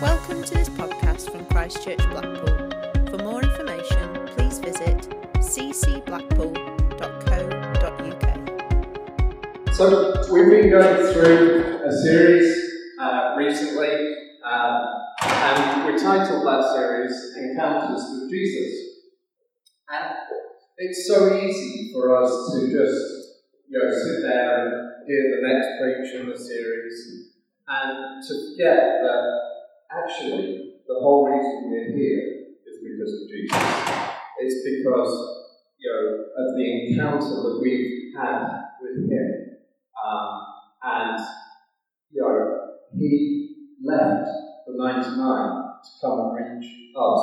Welcome to this podcast from Christchurch Blackpool. For more information, please visit ccblackpool.co.uk. So we've been going through a series uh, recently, um, and we titled that series "Encounters with Jesus." And it's so easy for us to just, you know, sit there and hear the next preach in the series, and to forget that actually the whole reason we're here is because of Jesus. It's because, you know, of the encounter that we've had with Him. Um, and, you know, He left the 99 to come and reach us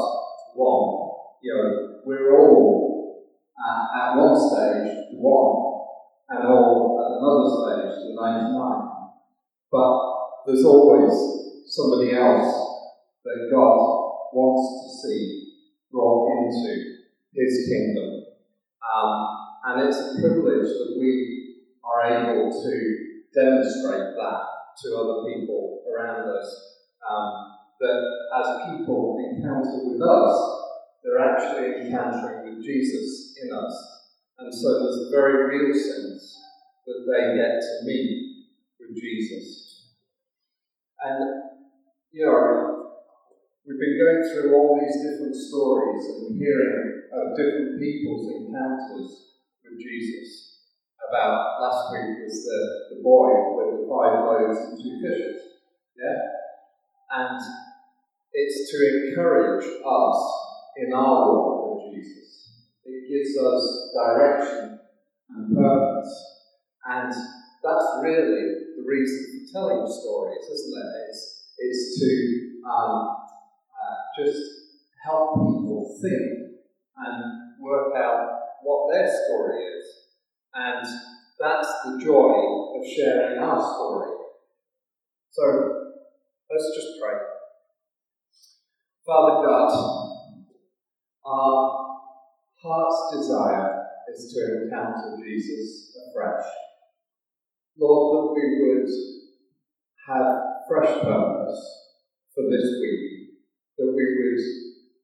one. You know, we're all uh, at one stage one, and all at another stage the 99. But there's always somebody else that God wants to see brought into His kingdom. Um, and it's a privilege that we are able to demonstrate that to other people around us. Um, that as people encounter with us, they're actually encountering with Jesus in us. And so there's a very real sense that they get to meet with Jesus. And you know, we've been going through all these different stories and hearing of different people's encounters with Jesus. About last week was the, the boy with the five loaves and two fishes. Yeah? And it's to encourage us in our walk with Jesus. It gives us direction and purpose. And that's really the reason for telling stories, isn't it? It's is to um, just help people think and work out what their story is. And that's the joy of sharing our story. So let's just pray. Father God, our heart's desire is to encounter Jesus afresh. Lord, that we would have fresh purpose for this week,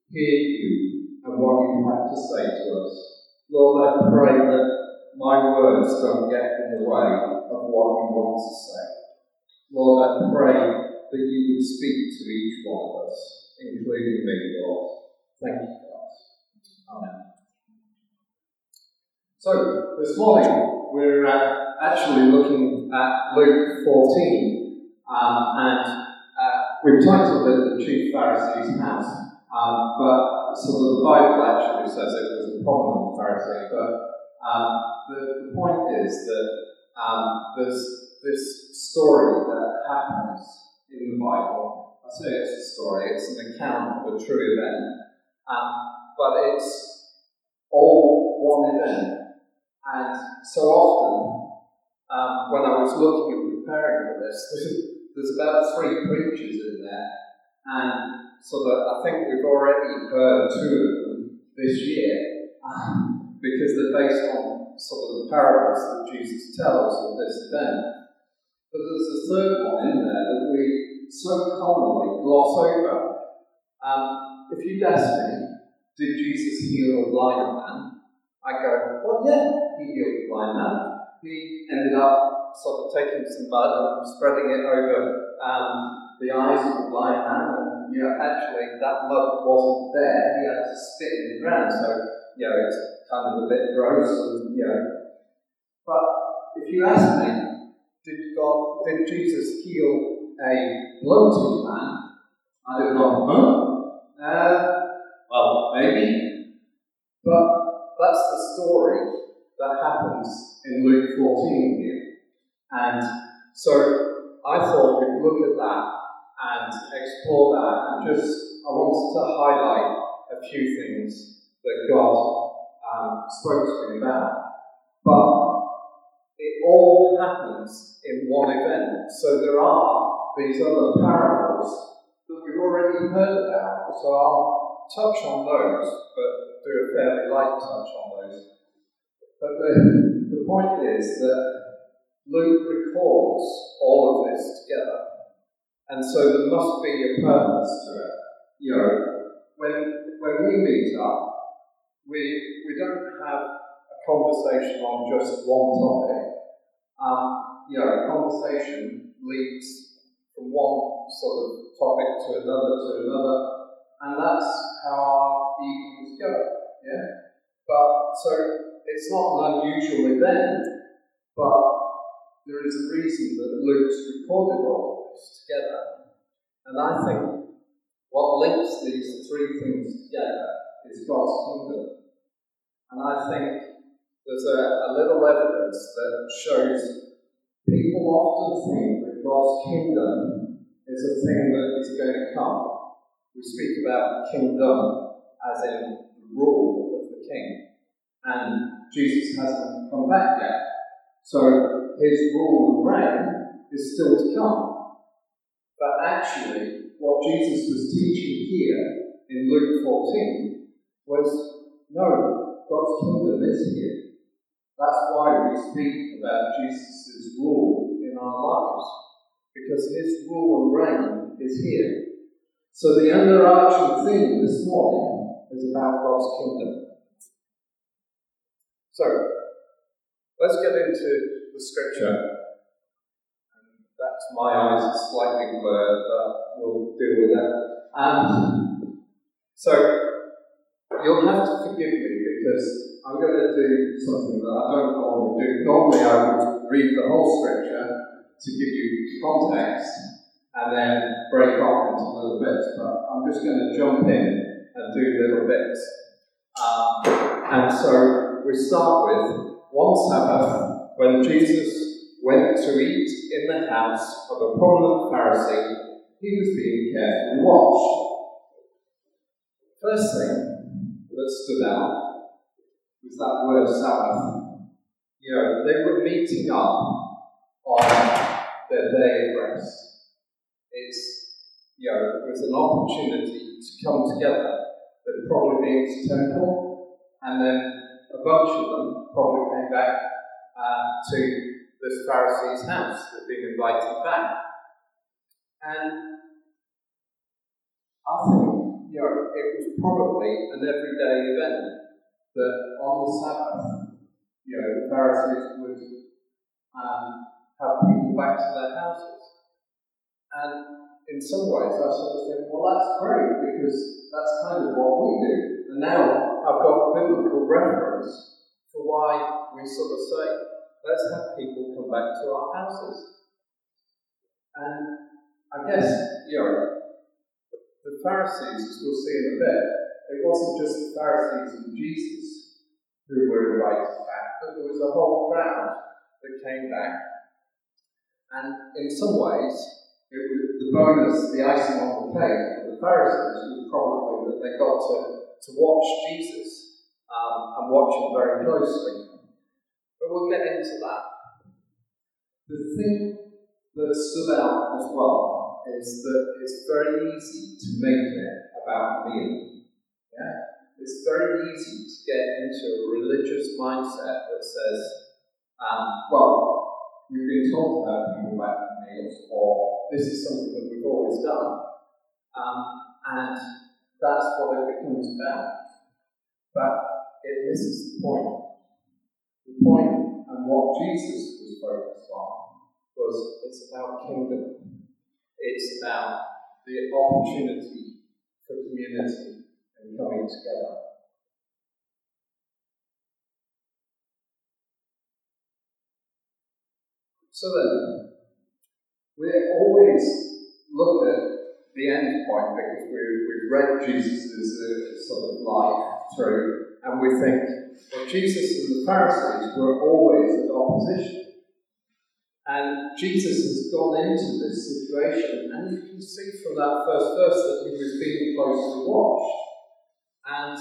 hear you and what you have to say to us. Lord, I pray that my words don't get in the way of what you want to say. Lord, I pray that you would speak to each one of us, including me, Lord. Thank you, God. Amen. So, this morning we're uh, actually looking at Luke 14. Um, and uh, we've titled it The Chief Pharisee's House, um, but so the Bible actually says it was a prominent Pharisee. But um, the, the, point is that um, there's this story that happens in the Bible. I say it's a story, it's an account of a true event, um, but it's all one event. And so often, um, when I was looking and preparing for this, there's about three preachers in there, and so that I think we've already heard two of them this year, because they're based on sort of the parables that Jesus tells of this event. But there's a third one in there that we so commonly gloss over. Um, if you'd ask me, did Jesus heal a blind man? I go, well, yeah, he healed a blind man. He ended up sort of taking some mud and spreading it over um, the eyes of the blind man. And, you know, actually, that mud wasn't there. He had to spit in the ground. So, you know, it's kind of a bit gross. And, you know. But if you ask me, did God, did Jesus heal a bloated man? I don't know, huh? Uh, well, maybe. But that's the story that happens in Luke 14 here. And so I thought we'd look at that and explore that and just, I wanted to highlight a few things that God um, spoke to me about. But it all happens in one event. So there are these other parables that we've already heard about. So I'll touch on those, but do a fairly light touch on those. But the, the point is that Luke records all of this together. And so there must be a purpose to it. You know, when, when we meet up, we, we don't have a conversation on just one topic. Um, you know, a conversation leads from one sort of topic to another to another, and that's how our evenings go. Yeah? But so it's not an unusual event, but there is a reason that Luke's recorded all of this together. And I think what links these three things together is God's kingdom. And I think there's a, a little evidence that shows people often think that God's kingdom is a thing that is going to come. We speak about kingdom as in the rule of the king. And Jesus hasn't come back yet. So his rule and reign is still to come. But actually, what Jesus was teaching here in Luke 14 was no, God's kingdom is here. That's why we speak about Jesus' rule in our lives, because his rule and reign is here. So the underarching theme this morning is about God's kingdom. So, let's get into the scripture. And that's my eyes are slightly blurred, but we'll deal with that. And so, you'll have to forgive me because I'm going to do something that I don't normally do. Normally, I would read the whole scripture to give you context and then break off into little bits, but I'm just going to jump in and do little bits. Um, and so, we start with one Sabbath when Jesus went to eat in the house of a prominent Pharisee, he was being carefully watched. First thing that stood out was that word Sabbath. You know, they were meeting up on their day of rest. It's, you know, it was an opportunity to come together. They'd probably been to temple and then a bunch of them probably came back uh, to this Pharisee's house. They'd been invited back. And I think, you know, it was probably an everyday event that on the Sabbath, you know, the Pharisees would um, have people back to their houses. And in some ways, I sort of think, well, that's great because that's kind of what we do. And now I've got biblical reference for why we sort of say, let's have people come back to our houses. And I guess, you know, the Pharisees, as we'll see in a bit, it wasn't just the Pharisees and Jesus who were invited back, but there was a whole crowd that came back. And in some ways, was the bonus, the icing on the cake for the Pharisees was probably that they got to to watch Jesus um, and watch him very closely. We'll get into that. The thing that stood out as well is that it's very easy to make it about me. Yeah? It's very easy to get into a religious mindset that says, um, well, we've been told to have people from meals, or this is something that we've always done. Um, and that's what it becomes about. But it misses the point. The point and what Jesus was focused on was it's about kingdom. It's about the opportunity for community and coming together. So then, we always look at the end point because we, we've read Jesus' sort of life through and we think, well, Jesus and the Pharisees were always at opposition. And Jesus has gone into this situation, and you can see from that first verse that he was being closely watched. And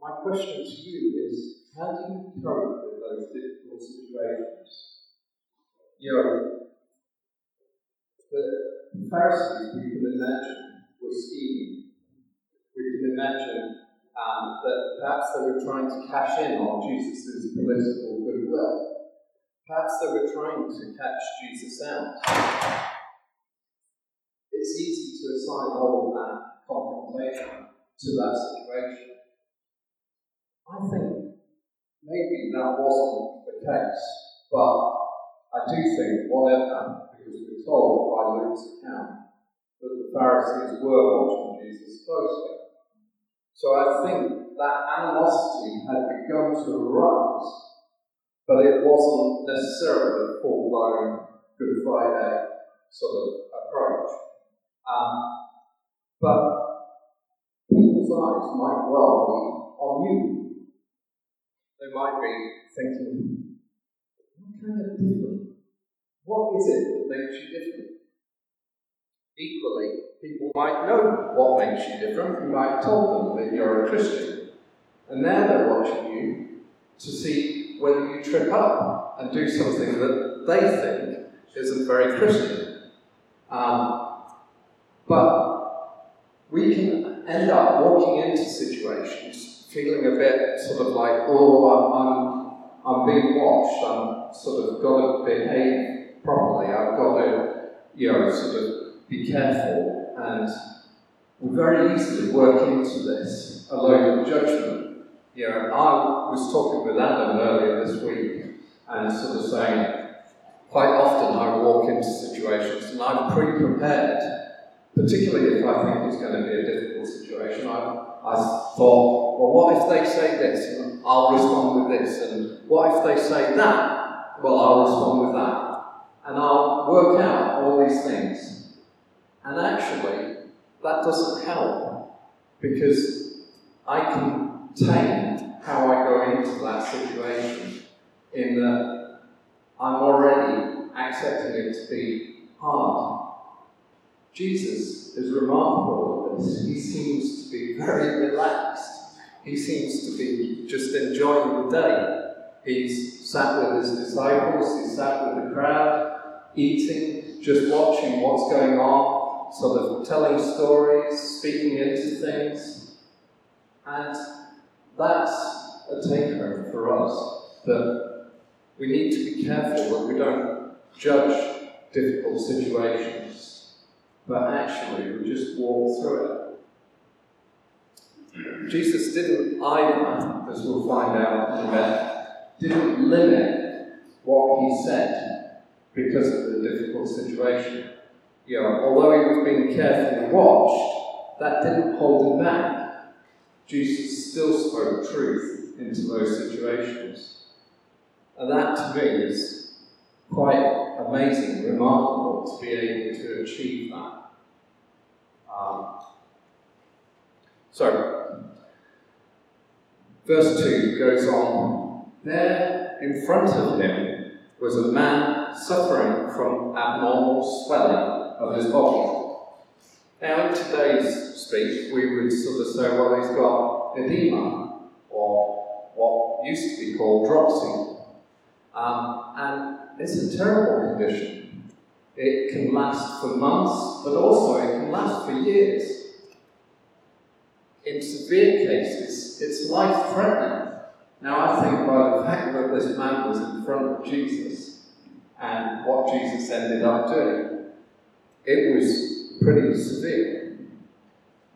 my question to you is how do you cope with those difficult situations? You know, the Pharisees, we can imagine, were scheming. We can imagine um, that perhaps they were trying to cash in on Jesus' political goodwill. Perhaps they were trying to catch Jesus out. it's easy to assign all that confrontation to that situation. I think maybe that wasn't the case, but I do think whatever, because we're told by Luke's account that the Pharisees were watching Jesus closely. So I think that animosity had begun to arise, but it wasn't necessarily a full blown Good Friday sort of approach. Um, but people's eyes might well be on you. They might be thinking, what kind of different? What is it that makes you different? Equally, people might know what makes you different. You might have told them that you're a Christian. And now they're watching you to see whether you trip up and do something that they think isn't very Christian. Um, but we can end up walking into situations feeling a bit sort of like, oh, I'm, I'm, I'm being watched, I'm sort of got to behave properly, I've got to, you know, sort of be careful. And we very easily work into this a load of judgment. You know, I was talking with Adam earlier this week and sort of saying, quite often I walk into situations and I'm pre prepared, particularly if I think it's going to be a difficult situation. I, I thought, well, what if they say this? And I'll respond with this. And what if they say that? Well, I'll respond with that. And I'll work out all these things. And actually, that doesn't help because I can tame how I go into that situation in that I'm already accepting it to be hard. Jesus is remarkable at this. He seems to be very relaxed. He seems to be just enjoying the day. He's sat with his disciples, he's sat with the crowd, eating, just watching what's going on, sort of telling stories, speaking into things. And that's a take home for us that we need to be careful that we don't judge difficult situations, but actually we just walk through it. Jesus didn't either, as we'll find out in a minute, didn't limit what he said because of the difficult situation. You know, although he was being carefully watched, that didn't hold him back. Jesus still spoke truth into those situations. And that to me is quite amazing, remarkable to be able to achieve that. Um, so, verse 2 goes on There in front of him was a man suffering from abnormal swelling of his body. Now, in today's speech, we would sort of say, well, he's got edema, or what used to be called dropsy. Um, and it's a terrible condition. It can last for months, but also it can last for years. In severe cases, it's life threatening. Now, I think by the fact that this man was in front of Jesus and what Jesus ended up doing, it was pretty severe.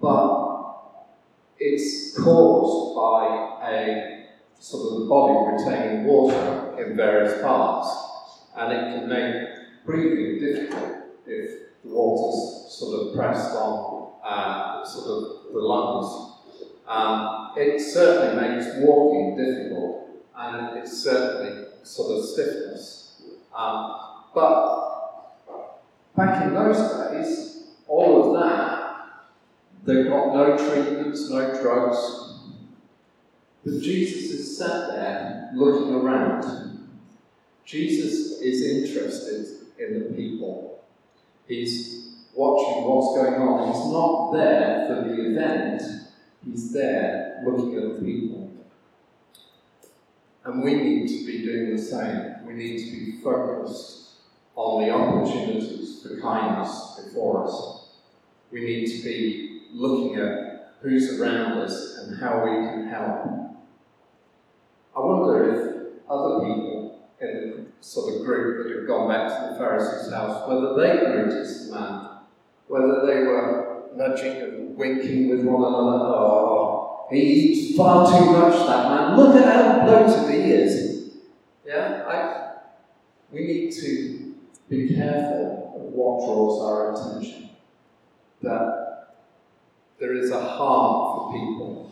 But it's caused by a sort of the body retaining water in various parts, and it can make breathing difficult if the water's sort of pressed on uh, sort of the lungs. Um, it certainly makes walking difficult, and it's certainly sort of stiffness. Um, but back in those days, all of that, they got no treatments, no drugs, but Jesus is sat there looking around. Jesus is interested in the people. He's watching what's going on. He's not there for the event, he's there looking at the people. And we need to be doing the same. We need to be focused on the opportunities for kindness before us. We need to be looking at who's around us and how we can help. I wonder if other people in the sort of group that had gone back to the Pharisee's house, whether they noticed the man whether they were nudging and winking with one another. Oh, he eats far too much, that man. Look at how bloated he is. Yeah, I, we need to be careful of what draws our attention. That there is a heart for people.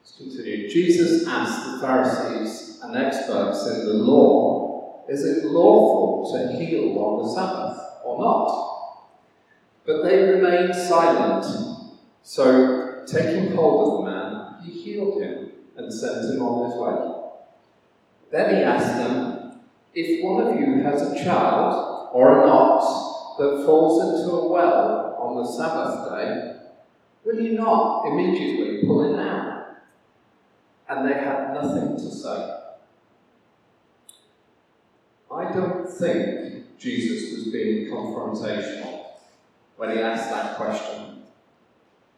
Let's continue. Jesus asked the Pharisees and experts in the law, is it lawful to heal on the Sabbath or not? But they remained silent. So, taking hold of the man, he healed him and sent him on his way. Then he asked them, If one of you has a child or an ox that falls into a well on the Sabbath day, will you not immediately pull it out? And they had nothing to say. I don't think Jesus was being confrontational when he asked that question.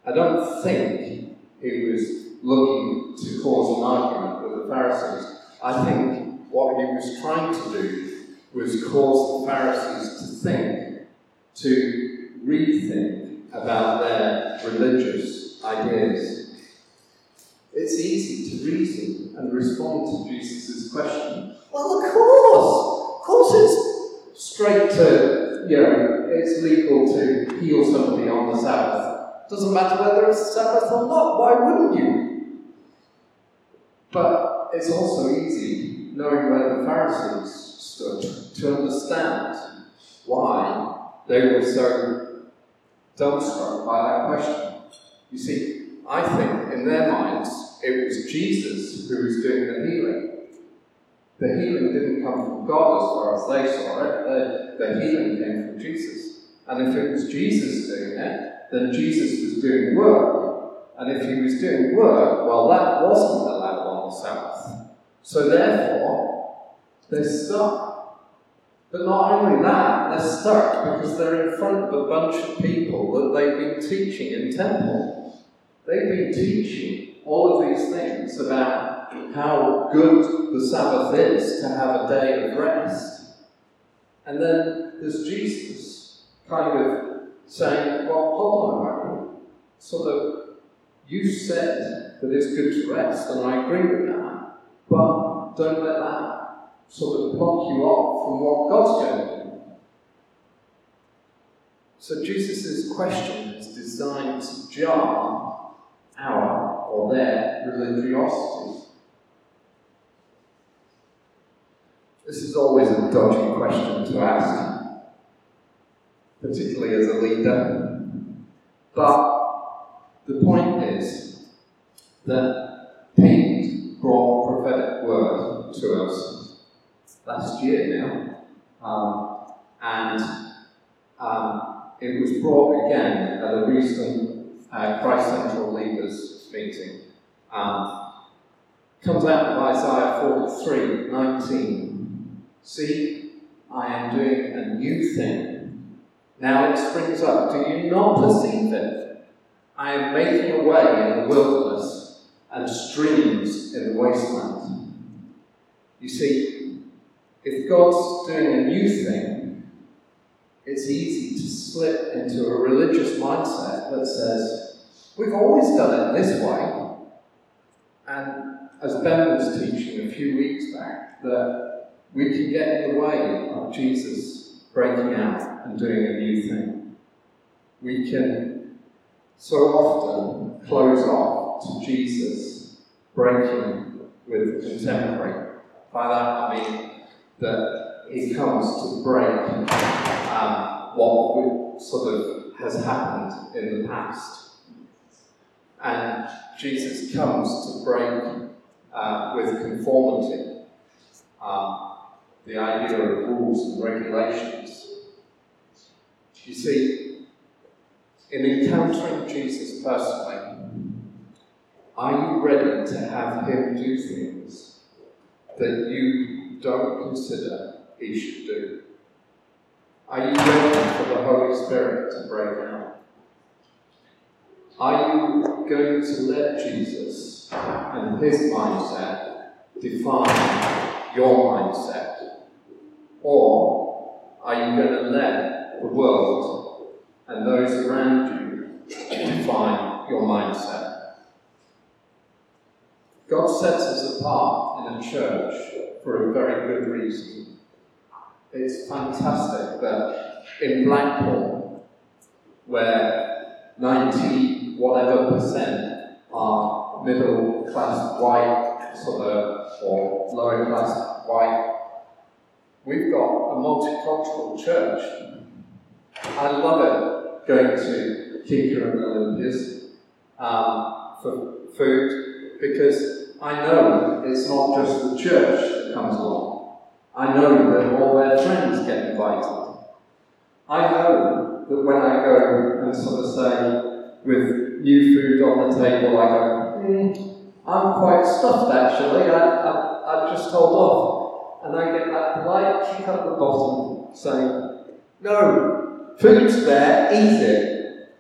I don't think he was looking to cause an argument with the Pharisees. I think what he was trying to do was cause the Pharisees to think, to rethink about their religious ideas. It's easy to reason and respond to Jesus' question. Well, of course! Of course it's straight to, you know, it's legal to heal somebody on the Sabbath. Doesn't matter whether it's Sabbath or not, why wouldn't you? But it's also easy, knowing where the Pharisees stood, to understand why they were so dumbstruck by that question. You see, I think in their minds it was Jesus who was doing the healing. The healing didn't come from God as far as they saw it, the, the healing came from Jesus. And if it was Jesus doing it, then Jesus was doing work. And if he was doing work, well, that wasn't the Sabbath. So therefore, they're stuck. But not only that, they're stuck because they're in front of a bunch of people that they've been teaching in temple. They've been teaching all of these things about how good the Sabbath is to have a day of rest. And then there's Jesus kind of saying, well, hold on a. Sort of, you said that it's good to rest, and I agree with that, but don't let that sort of block you off from what God's going to do. So Jesus' question is designed to jar our or their religiosity. This is always a dodgy question to ask, particularly as a leader. But the point is that Pete brought prophetic word to us last year now, um, and um, it was brought again at a recent uh, Christ Central Leaders meeting. Um, comes out of Isaiah 43 19. See, I am doing a new thing. Now it springs up. Do you not perceive it? I am making a way in the wilderness and streams in the wasteland. You see, if God's doing a new thing, it's easy to slip into a religious mindset that says, we've always done it this way. And as Ben was teaching a few weeks back, that we can get in the way of Jesus breaking out and doing a new thing. We can so often close off to Jesus breaking with contemporary. By that I mean that he comes to break um, what sort of has happened in the past. And Jesus comes to break uh, with conformity, um, the idea of rules and regulations. You see, in encountering Jesus personally, are you ready to have him do things that you don't consider he should do? Are you ready for the Holy Spirit to break out? Are you going to let Jesus and his mindset define your mindset? Or are you going to let the world and those around you define your mindset? God sets us apart in a church for a very good reason. It's fantastic that in Blackpool, where 90 whatever percent are middle class white, of, or lower class white, we've got a multicultural church. I love it going to Kika and Olympias um, for food because I know it's not just the church that comes along. I know that all their friends get invited. I know that when I go and sort of say, with new food on the table, I go, mm, I'm quite stuffed actually, I, I, I've just hold off. And I get that polite kick up the bottom saying, No, food's there, eat it.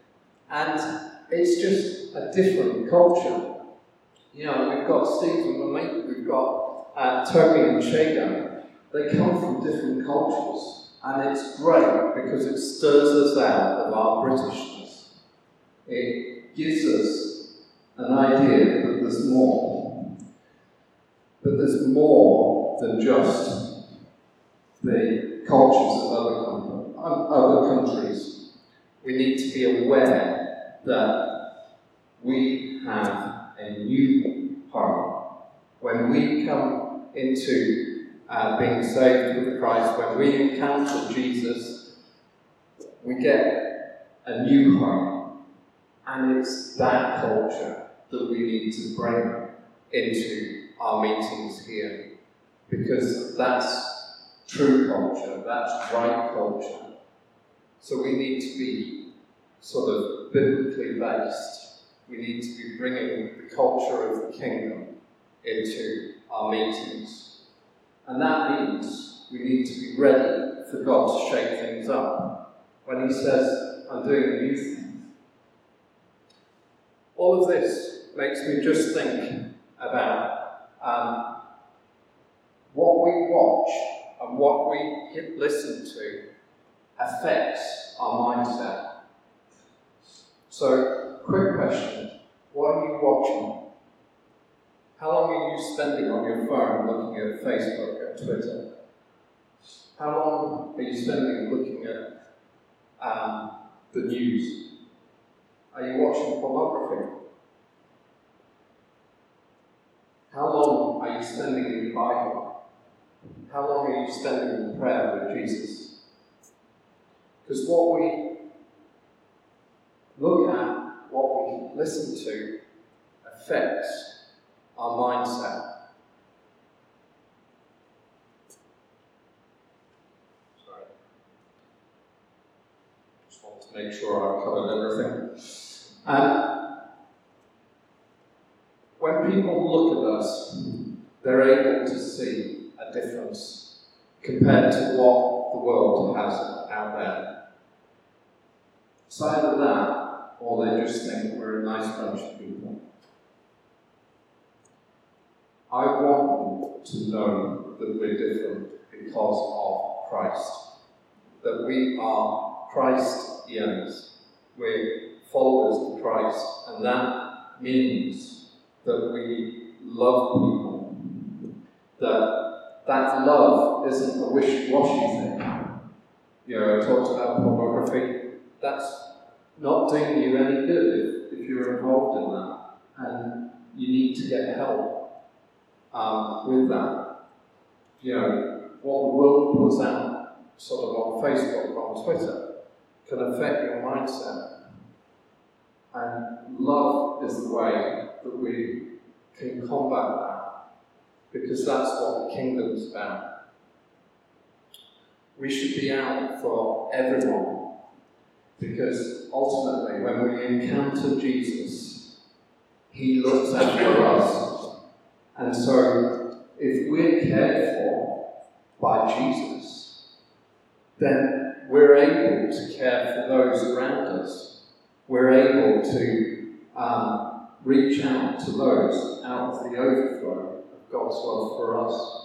And it's just a different culture. You know, we've got Steve and Mamie, we've got uh, Toby and Shago. They come from different cultures, and it's great because it stirs us out of our Britishness. It gives us an idea that there's more. But there's more than just the cultures of other, com- other countries. We need to be aware that we have a new. When we come into uh, being saved with Christ, when we encounter Jesus, we get a new home. And it's that culture that we need to bring into our meetings here. Because that's true culture, that's right culture. So we need to be sort of biblically based we need to be bringing the culture of the kingdom into our meetings. And that means we need to be ready for God to shake things up. When He says, I'm doing a new thing. All of this makes me just think about um, what we watch and what we listen to affects our mindset. So, Quick question. What are you watching? How long are you spending on your phone looking at Facebook and Twitter? How long are you spending looking at um, the news? Are you watching pornography? How long are you spending in the Bible? How long are you spending in prayer with Jesus? Because what we look at what we listen to affects our mindset. Sorry. Just want to make sure I've covered everything. And when people look at us, they're able to see a difference compared to what the world has out there. Side of that or they just think we're a nice bunch of people. I want them to know that we're different because of Christ, that we are Christians, we're followers of Christ, and that means that we love people, that that love isn't a wishy-washy thing. You know, I talked about pornography. That's not doing you any good if, if you're involved in that. And you need to get help um, with that. You know, what the world puts out sort of on Facebook or on Twitter can affect your mindset. And love is the way that we can combat that because that's what the kingdom's about. We should be out for everyone because ultimately, when we encounter Jesus, He looks after us. And so, if we're cared for by Jesus, then we're able to care for those around us. We're able to um, reach out to those out of the overflow of God's love for us.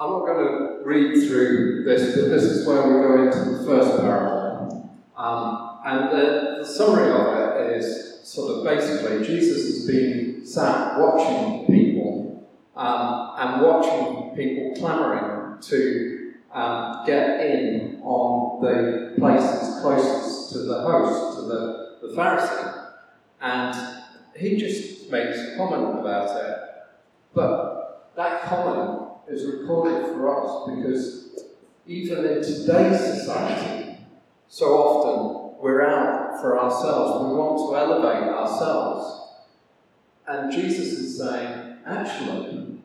I'm not going to read through this, but this is where we go into the first parable. Um, and the, the summary of it is sort of basically Jesus has been sat watching people um, and watching people clamouring to um, get in on the places closest to the host, to the, the Pharisee. And he just makes a comment about it. But that comment is recorded for us because even in today's society, so often we're out for ourselves. We want to elevate ourselves. And Jesus is saying, actually,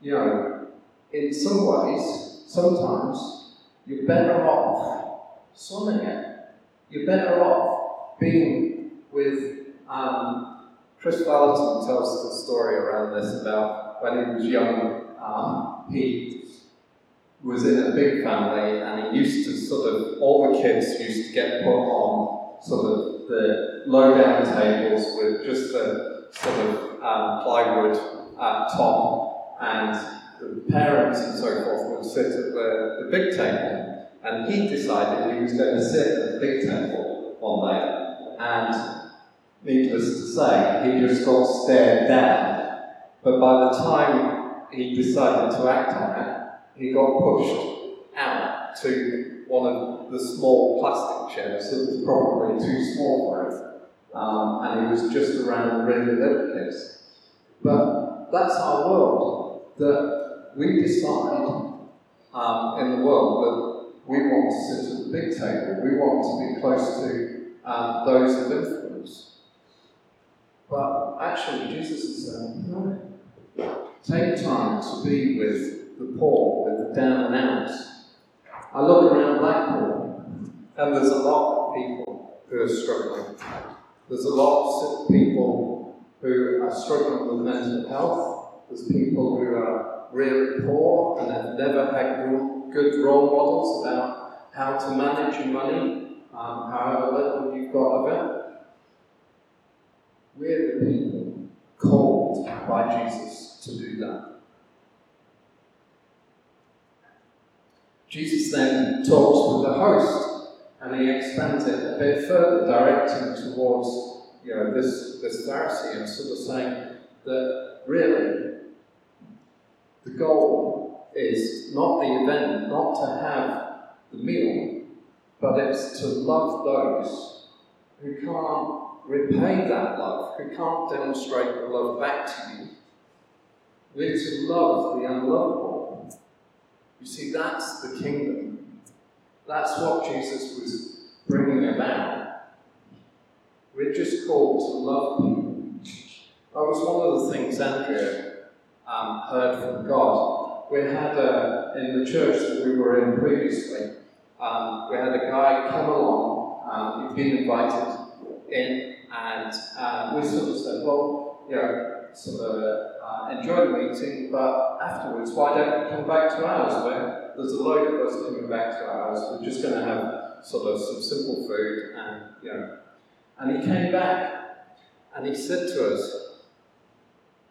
you know, in some ways, sometimes you're better off swimming it. You're better off being with. Um, Chris Valentin tells a story around this about when he was young. Um, he was in a big family and he used to sort of, all the kids used to get put on sort of the low down tables with just the sort of um, plywood uh, top and the parents and so forth would sit at the, the big table. And he decided he was going to sit at the big table one day. And needless to say, he just got stared down. But by the time he decided to act on it, he got pushed out to one of the small plastic chairs that was probably too small for him. Um, and he was just around the really little kids. But that's our world, that we decide um, in the world that we want to sit at the big table, we want to be close to um, those of influence. But actually, Jesus is saying, no, take time to be with the poor, with the down and outs. I look around Blackpool, and there's a lot of people who are struggling. There's a lot of people who are struggling with mental health. There's people who are really poor and have never had good role models about how to manage your money, um, however little you've got of it. We're the people called by Jesus to do that. Jesus then talks with the host and he expands it a bit further, directing towards you know this, this Pharisee and sort of saying that really the goal is not the event, not to have the meal, but it's to love those who can't repay that love, who can't demonstrate the love back to you. We're to love the unlovable. You see, that's the kingdom. That's what Jesus was bringing about. We're just called to love people. That was one of the things Andrea um, heard from God. We had a, in the church that we were in previously, um, we had a guy come along, um, he'd been invited in, and we sort of said, well, you know, sort of uh, enjoy the meeting, but afterwards, why don't you come back to ours? Where there's a load of us coming back to ours. We're just going to have sort of some simple food, and you know. And he came back, and he said to us,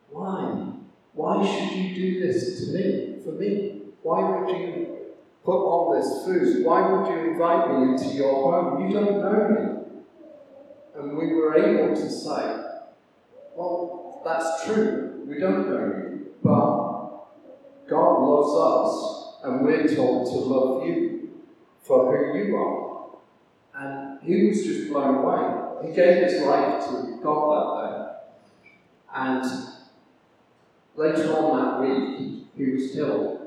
"Why? Why should you do this to me? For me? Why would you put on this food? Why would you invite me into your home? You don't know me." And we were able to say, "Well, that's true. We don't know you, but God loves us, and we're told to love you for who you are. And he was just blown away. He gave his life to God that day. And later on that week, he was killed.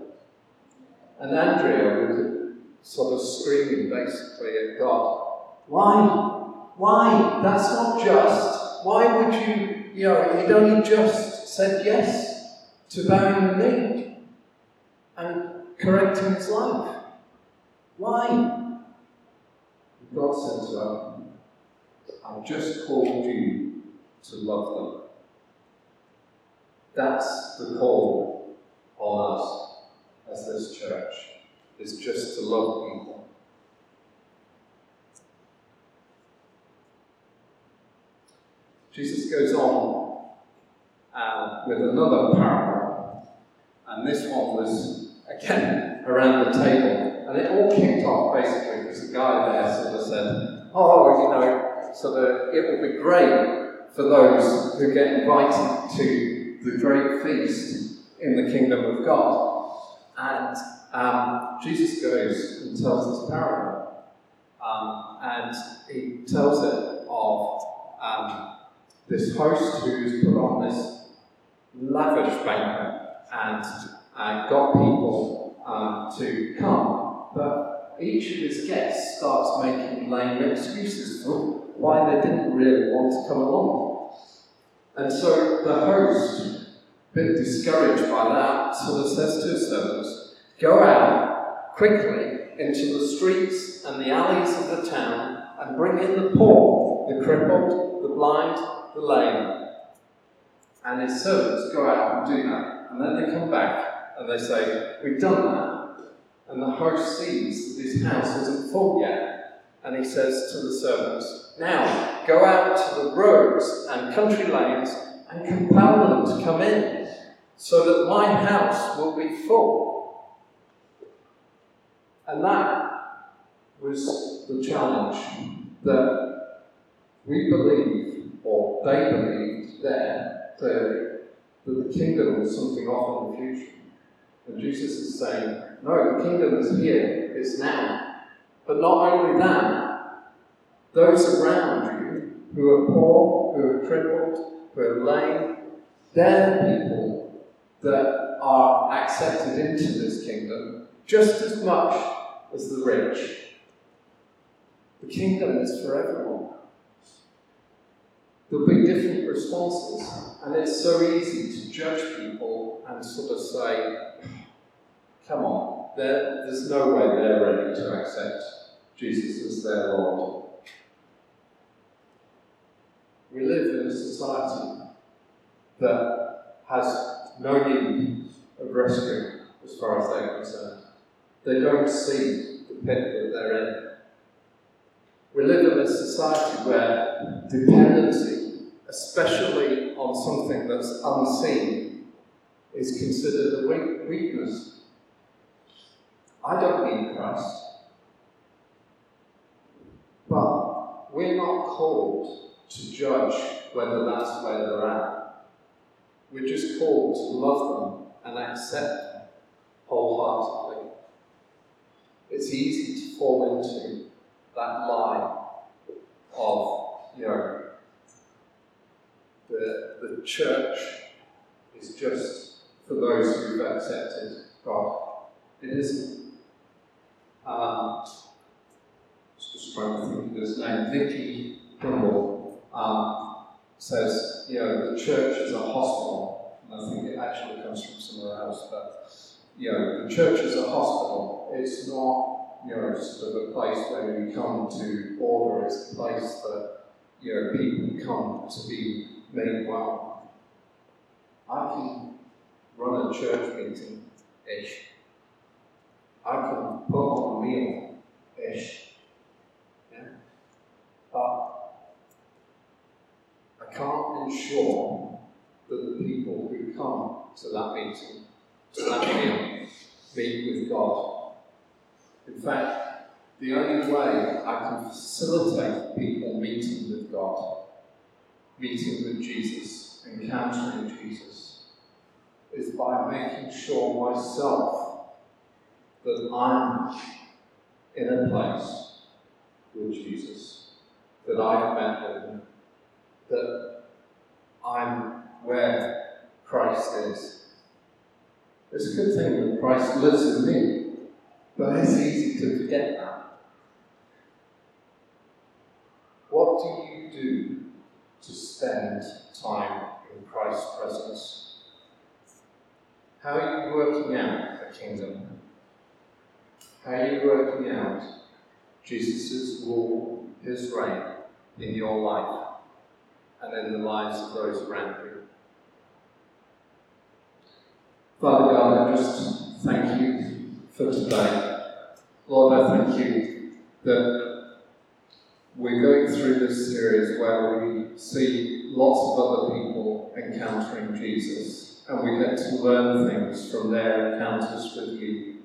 And Andrea was sort of screaming basically at God, Why? Why? That's not just. Why would you you know, he'd only just said yes to bowing the knee and correcting his life. Why? God said to her, I've just called you to love them. That's the call on us as this church, is just to love people. Jesus goes on uh, with another parable, and this one was again around the table. And it all kicked off basically because the guy there sort of said, Oh, you know, sort of, it would be great for those who get invited to the great feast in the kingdom of God. And um, Jesus goes and tells this parable. Um, and he tells it of um, this host who's put on this lavish banquet and uh, got people um, to come. But each of his guests starts making lame excuses for why they didn't really want to come along. And so the host, a bit discouraged by that, sort of says to his servants, Go out quickly into the streets and the alleys of the town and bring in the poor, the crippled, the blind, the lame. And his servants go out and do that. And then they come back and they say, We've done that. And the host sees that his house isn't full yet. And he says to the servants, Now go out to the roads and country lanes and compel them to come in, so that my house will be full. And that was the challenge that we believe, or they believed there, that the kingdom was something off in the future. And Jesus is saying, no, the kingdom is here, it's now. But not only that, those around you who are poor, who are crippled, who are lame, they're the people that are accepted into this kingdom just as much as the rich. The kingdom is for everyone. There'll be different responses, and it's so easy to judge people and sort of say, come on, there's no way they're ready to accept Jesus as their Lord. We live in a society that has no need of rescue as far as they're concerned. They don't see the pit that they're in. We live in a society where dependency, especially on something that's unseen, is considered a weakness. I don't need Christ. But we're not called to judge whether that's where they're at. We're just called to love them and accept them wholeheartedly. It's easy to fall into that lie of, you know, the, the church is just for those who've accepted God. It isn't. Um, just trying to think of his name. Nicky Gumbel um, says, you know, the church is a hospital. And I think it actually comes from somewhere else, but you know, the church is a hospital. It's not, you know, sort of a place where you come to order. It's a place that, you know, people come to be made well. I can run a church meeting ish. I can put on a meal ish. Yeah? But I can't ensure that the people who come to that meeting to that meal, meet with God. In fact, the only way I can facilitate people meeting with God, meeting with Jesus, encountering Jesus, is by making sure myself that I'm in a place with Jesus, that I've met with Him, that I'm where Christ is. It's a good thing that Christ lives in me, but it's easy to forget that. What do you do to spend time in Christ's presence? How are you working out the kingdom? How are you working out Jesus' rule, his reign in your life and in the lives of those around you? Father God, I just thank you for today. Lord, I thank you that we're going through this series where we see lots of other people encountering Jesus and we get to learn things from their encounters with you.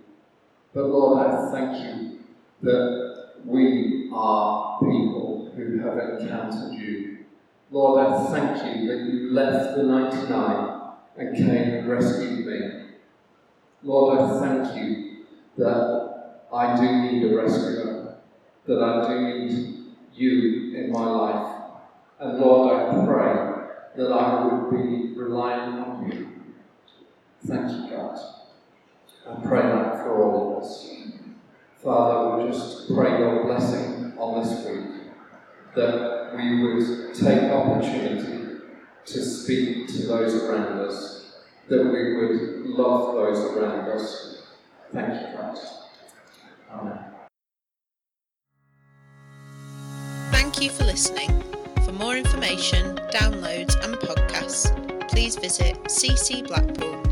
But Lord, I thank you that we are people who have encountered you. Lord, I thank you that you left the 99 and came and rescued me. Lord, I thank you that I do need a rescuer, that I do need you in my life. And Lord, I pray that I would be relying on you. Thank you, God. I pray that for all of us. Father, we just pray your blessing on this week, that we would take opportunity to speak to those around us, that we would love those around us. Thank you, God. Thank you for listening. For more information, downloads, and podcasts, please visit ccblackpool.com.